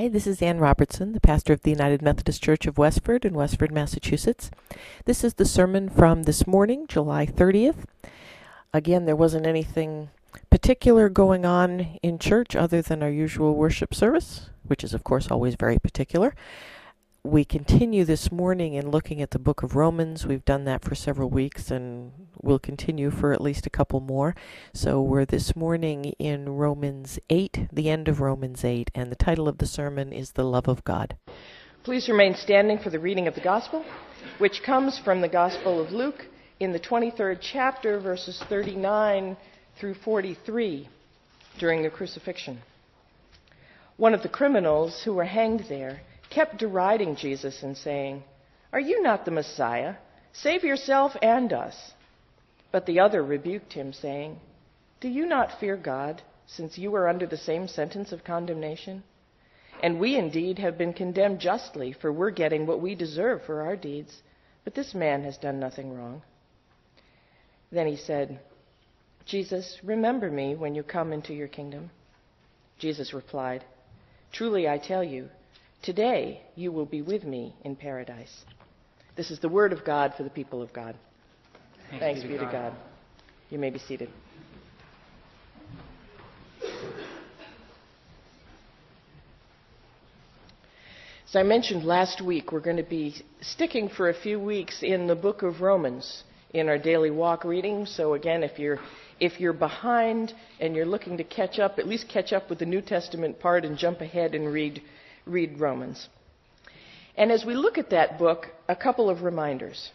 Hi, this is Ann Robertson, the pastor of the United Methodist Church of Westford in Westford, Massachusetts. This is the sermon from this morning, July 30th. Again, there wasn't anything particular going on in church other than our usual worship service, which is, of course, always very particular. We continue this morning in looking at the book of Romans. We've done that for several weeks and we'll continue for at least a couple more. So we're this morning in Romans 8, the end of Romans 8, and the title of the sermon is The Love of God. Please remain standing for the reading of the Gospel, which comes from the Gospel of Luke in the 23rd chapter, verses 39 through 43 during the crucifixion. One of the criminals who were hanged there kept deriding Jesus and saying, Are you not the Messiah? Save yourself and us. But the other rebuked him, saying, Do you not fear God, since you are under the same sentence of condemnation? And we indeed have been condemned justly, for we're getting what we deserve for our deeds. But this man has done nothing wrong. Then he said, Jesus, remember me when you come into your kingdom. Jesus replied, Truly I tell you, Today you will be with me in paradise. This is the word of God for the people of God. Thanks, be to God. God. You may be seated. As I mentioned last week, we're going to be sticking for a few weeks in the book of Romans in our daily walk reading. So again, if you're if you're behind and you're looking to catch up, at least catch up with the New Testament part and jump ahead and read read Romans. And as we look at that book, a couple of reminders.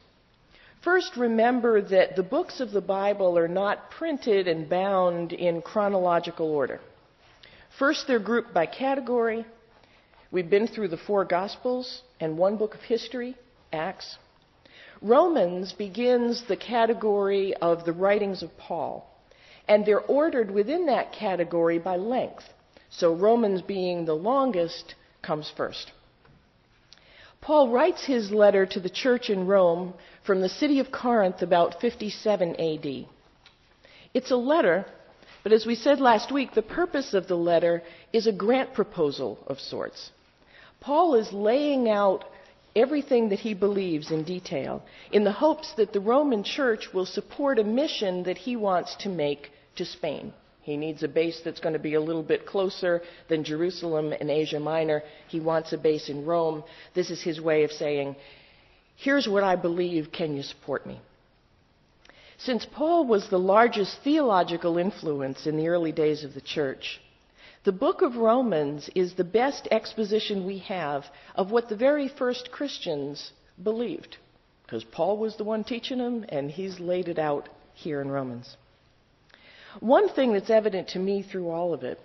First, remember that the books of the Bible are not printed and bound in chronological order. First, they're grouped by category. We've been through the four Gospels and one book of history, Acts. Romans begins the category of the writings of Paul, and they're ordered within that category by length. So, Romans being the longest, comes first. Paul writes his letter to the church in Rome from the city of Corinth about 57 AD. It's a letter, but as we said last week, the purpose of the letter is a grant proposal of sorts. Paul is laying out everything that he believes in detail in the hopes that the Roman church will support a mission that he wants to make to Spain. He needs a base that's going to be a little bit closer than Jerusalem and Asia Minor. He wants a base in Rome. This is his way of saying, Here's what I believe. Can you support me? Since Paul was the largest theological influence in the early days of the church, the book of Romans is the best exposition we have of what the very first Christians believed. Because Paul was the one teaching them, and he's laid it out here in Romans. One thing that's evident to me through all of it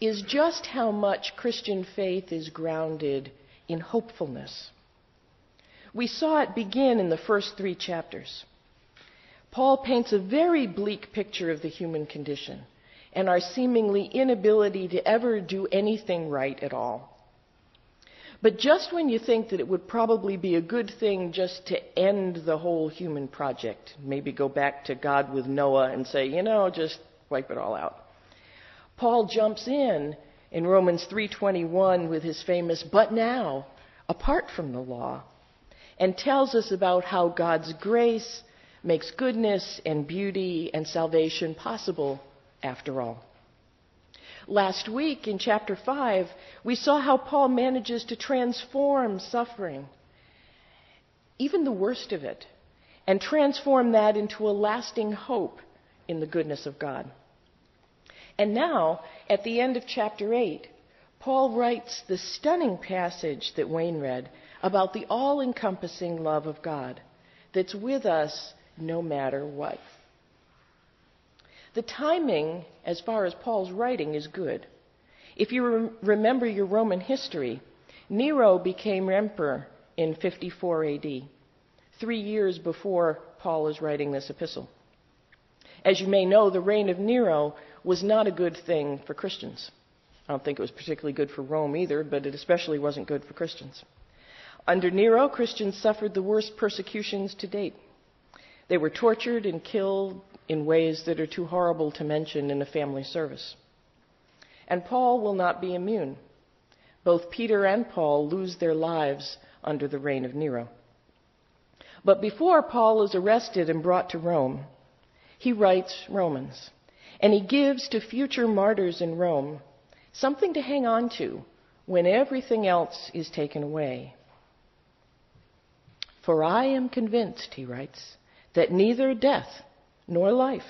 is just how much Christian faith is grounded in hopefulness. We saw it begin in the first three chapters. Paul paints a very bleak picture of the human condition and our seemingly inability to ever do anything right at all. But just when you think that it would probably be a good thing just to end the whole human project, maybe go back to God with Noah and say, you know, just wipe it all out. Paul jumps in in Romans 3:21 with his famous but now apart from the law and tells us about how God's grace makes goodness and beauty and salvation possible after all. Last week in chapter 5, we saw how Paul manages to transform suffering, even the worst of it, and transform that into a lasting hope in the goodness of God. And now, at the end of chapter 8, Paul writes the stunning passage that Wayne read about the all encompassing love of God that's with us no matter what. The timing, as far as Paul's writing, is good. If you re- remember your Roman history, Nero became emperor in 54 AD, three years before Paul is writing this epistle. As you may know, the reign of Nero was not a good thing for Christians. I don't think it was particularly good for Rome either, but it especially wasn't good for Christians. Under Nero, Christians suffered the worst persecutions to date. They were tortured and killed in ways that are too horrible to mention in a family service. And Paul will not be immune. Both Peter and Paul lose their lives under the reign of Nero. But before Paul is arrested and brought to Rome, he writes Romans. And he gives to future martyrs in Rome something to hang on to when everything else is taken away. For I am convinced, he writes, that neither death nor life,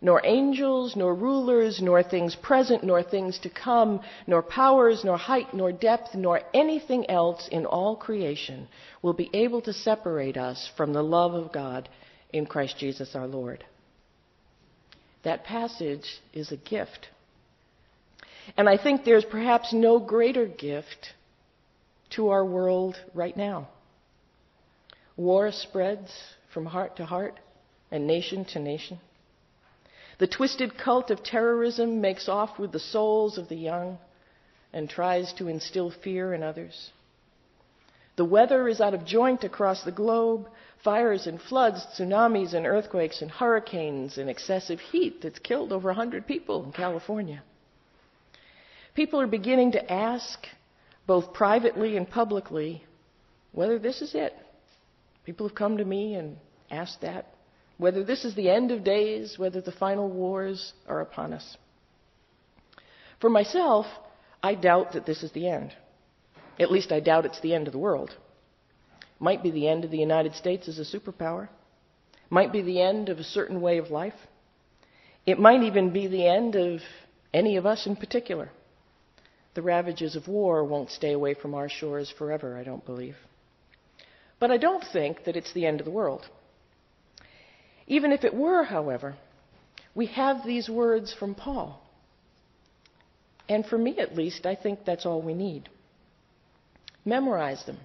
nor angels, nor rulers, nor things present, nor things to come, nor powers, nor height, nor depth, nor anything else in all creation will be able to separate us from the love of God in Christ Jesus our Lord. That passage is a gift. And I think there's perhaps no greater gift to our world right now. War spreads from heart to heart and nation to nation. The twisted cult of terrorism makes off with the souls of the young and tries to instill fear in others. The weather is out of joint across the globe fires and floods, tsunamis and earthquakes and hurricanes and excessive heat that's killed over 100 people in California. People are beginning to ask, both privately and publicly, whether this is it. People have come to me and asked that. Whether this is the end of days, whether the final wars are upon us. For myself, I doubt that this is the end. At least I doubt it's the end of the world. Might be the end of the United States as a superpower. Might be the end of a certain way of life. It might even be the end of any of us in particular. The ravages of war won't stay away from our shores forever, I don't believe. But I don't think that it's the end of the world. Even if it were, however, we have these words from Paul. And for me at least, I think that's all we need. Memorize them.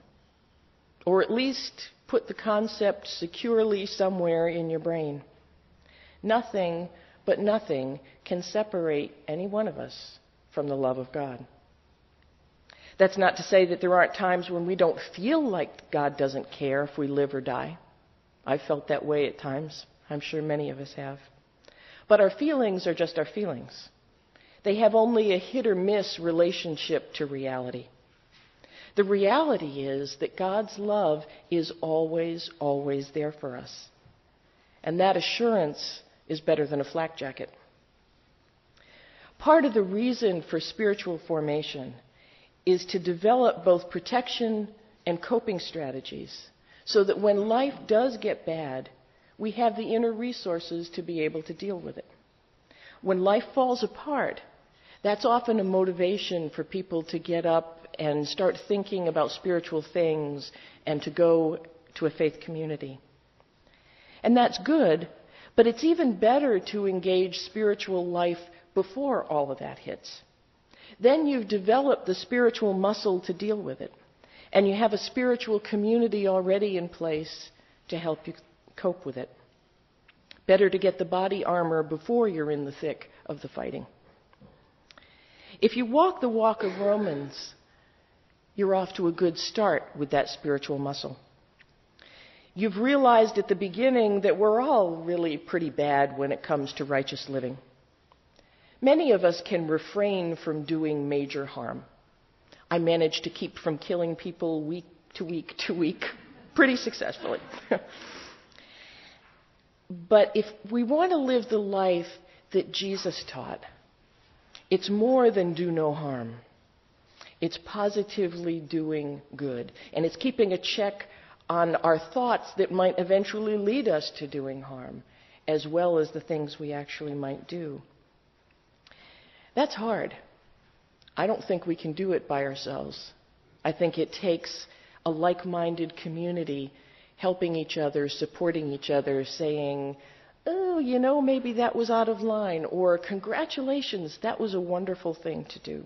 Or at least put the concept securely somewhere in your brain. Nothing but nothing can separate any one of us from the love of God. That's not to say that there aren't times when we don't feel like God doesn't care if we live or die. I've felt that way at times. I'm sure many of us have. But our feelings are just our feelings. They have only a hit or miss relationship to reality. The reality is that God's love is always, always there for us. And that assurance is better than a flak jacket. Part of the reason for spiritual formation is to develop both protection and coping strategies so that when life does get bad, we have the inner resources to be able to deal with it. When life falls apart, that's often a motivation for people to get up and start thinking about spiritual things and to go to a faith community. And that's good, but it's even better to engage spiritual life before all of that hits. Then you've developed the spiritual muscle to deal with it. And you have a spiritual community already in place to help you cope with it. Better to get the body armor before you're in the thick of the fighting. If you walk the walk of Romans, you're off to a good start with that spiritual muscle. You've realized at the beginning that we're all really pretty bad when it comes to righteous living. Many of us can refrain from doing major harm. I managed to keep from killing people week to week to week pretty successfully. but if we want to live the life that Jesus taught, it's more than do no harm. It's positively doing good. And it's keeping a check on our thoughts that might eventually lead us to doing harm, as well as the things we actually might do. That's hard. I don't think we can do it by ourselves. I think it takes a like minded community helping each other, supporting each other, saying, oh, you know, maybe that was out of line, or congratulations, that was a wonderful thing to do.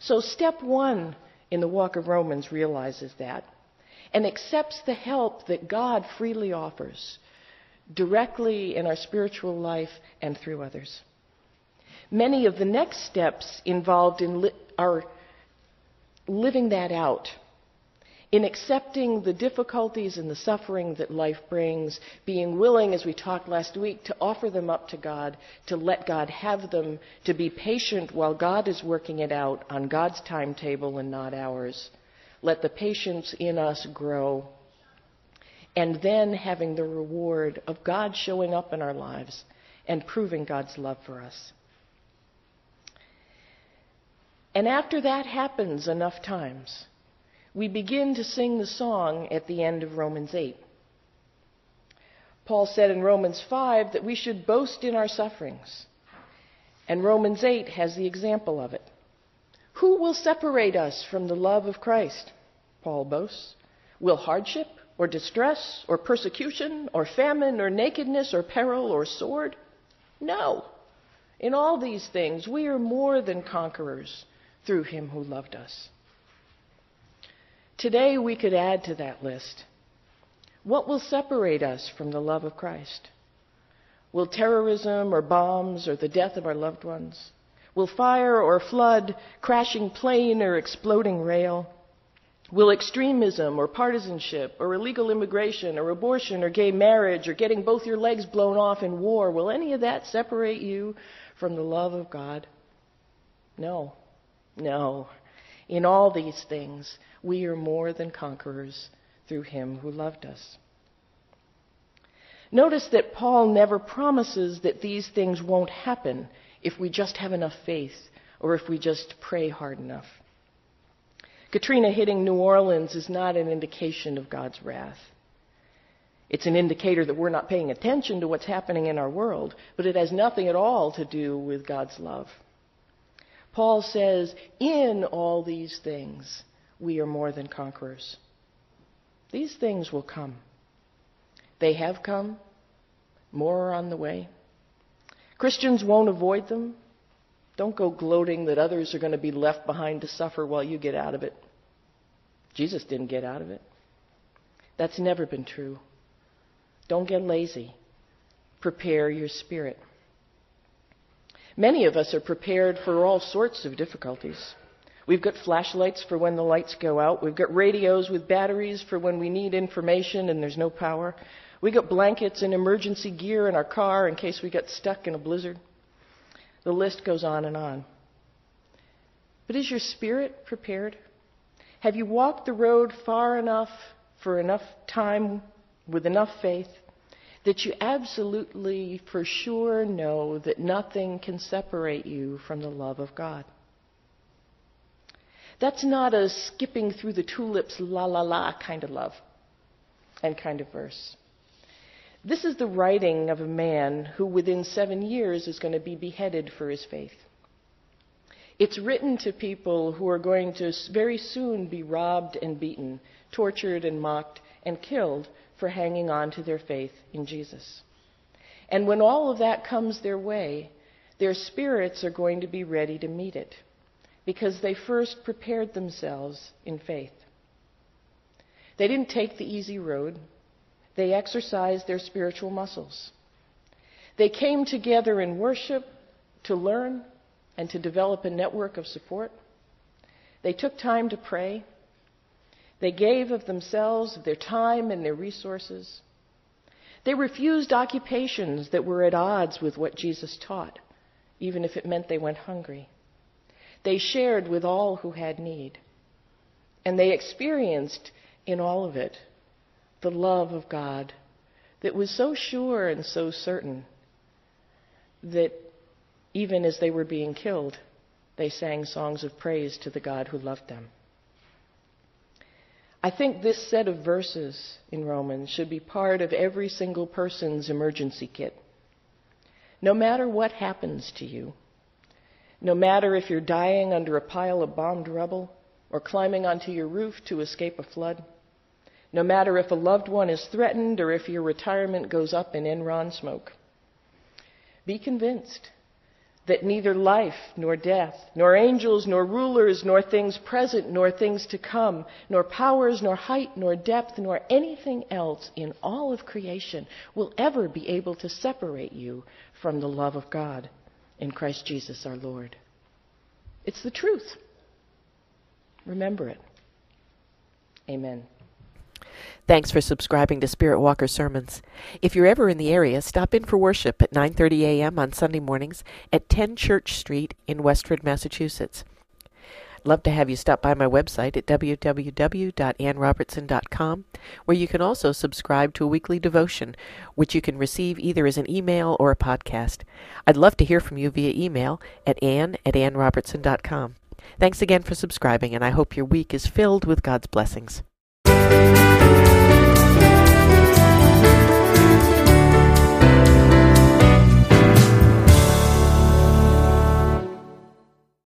So, step one in the walk of Romans realizes that and accepts the help that God freely offers directly in our spiritual life and through others. Many of the next steps involved in li- are living that out in accepting the difficulties and the suffering that life brings, being willing, as we talked last week, to offer them up to God, to let God have them, to be patient while God is working it out on God's timetable and not ours. Let the patience in us grow. And then having the reward of God showing up in our lives and proving God's love for us. And after that happens enough times, we begin to sing the song at the end of Romans 8. Paul said in Romans 5 that we should boast in our sufferings. And Romans 8 has the example of it. Who will separate us from the love of Christ? Paul boasts. Will hardship, or distress, or persecution, or famine, or nakedness, or peril, or sword? No. In all these things, we are more than conquerors through him who loved us. Today, we could add to that list what will separate us from the love of Christ? Will terrorism or bombs or the death of our loved ones? Will fire or flood, crashing plane or exploding rail? Will extremism or partisanship or illegal immigration or abortion or gay marriage or getting both your legs blown off in war, will any of that separate you from the love of God? No. No. In all these things, we are more than conquerors through him who loved us. Notice that Paul never promises that these things won't happen if we just have enough faith or if we just pray hard enough. Katrina hitting New Orleans is not an indication of God's wrath. It's an indicator that we're not paying attention to what's happening in our world, but it has nothing at all to do with God's love. Paul says, in all these things, we are more than conquerors. These things will come. They have come. More are on the way. Christians won't avoid them. Don't go gloating that others are going to be left behind to suffer while you get out of it. Jesus didn't get out of it. That's never been true. Don't get lazy. Prepare your spirit. Many of us are prepared for all sorts of difficulties. We've got flashlights for when the lights go out. We've got radios with batteries for when we need information and there's no power. We've got blankets and emergency gear in our car in case we get stuck in a blizzard. The list goes on and on. But is your spirit prepared? Have you walked the road far enough for enough time with enough faith that you absolutely for sure know that nothing can separate you from the love of God. That's not a skipping through the tulips la la la kind of love and kind of verse. This is the writing of a man who within seven years is going to be beheaded for his faith. It's written to people who are going to very soon be robbed and beaten, tortured and mocked and killed for hanging on to their faith in Jesus. And when all of that comes their way, their spirits are going to be ready to meet it because they first prepared themselves in faith. They didn't take the easy road, they exercised their spiritual muscles. They came together in worship to learn and to develop a network of support. They took time to pray they gave of themselves, of their time, and their resources. They refused occupations that were at odds with what Jesus taught, even if it meant they went hungry. They shared with all who had need. And they experienced in all of it the love of God that was so sure and so certain that even as they were being killed, they sang songs of praise to the God who loved them. I think this set of verses in Romans should be part of every single person's emergency kit. No matter what happens to you, no matter if you're dying under a pile of bombed rubble or climbing onto your roof to escape a flood, no matter if a loved one is threatened or if your retirement goes up in Enron smoke, be convinced that neither life nor death, nor angels nor rulers, nor things present nor things to come, nor powers nor height nor depth, nor anything else in all of creation will ever be able to separate you from the love of God in Christ Jesus our Lord. It's the truth. Remember it. Amen. Thanks for subscribing to Spirit Walker Sermons. If you're ever in the area, stop in for worship at 9:30 a.m. on Sunday mornings at 10 Church Street in Westford, Massachusetts. Love to have you stop by my website at www.annrobertson.com, where you can also subscribe to a weekly devotion, which you can receive either as an email or a podcast. I'd love to hear from you via email at ann at annrobertson.com. Thanks again for subscribing, and I hope your week is filled with God's blessings.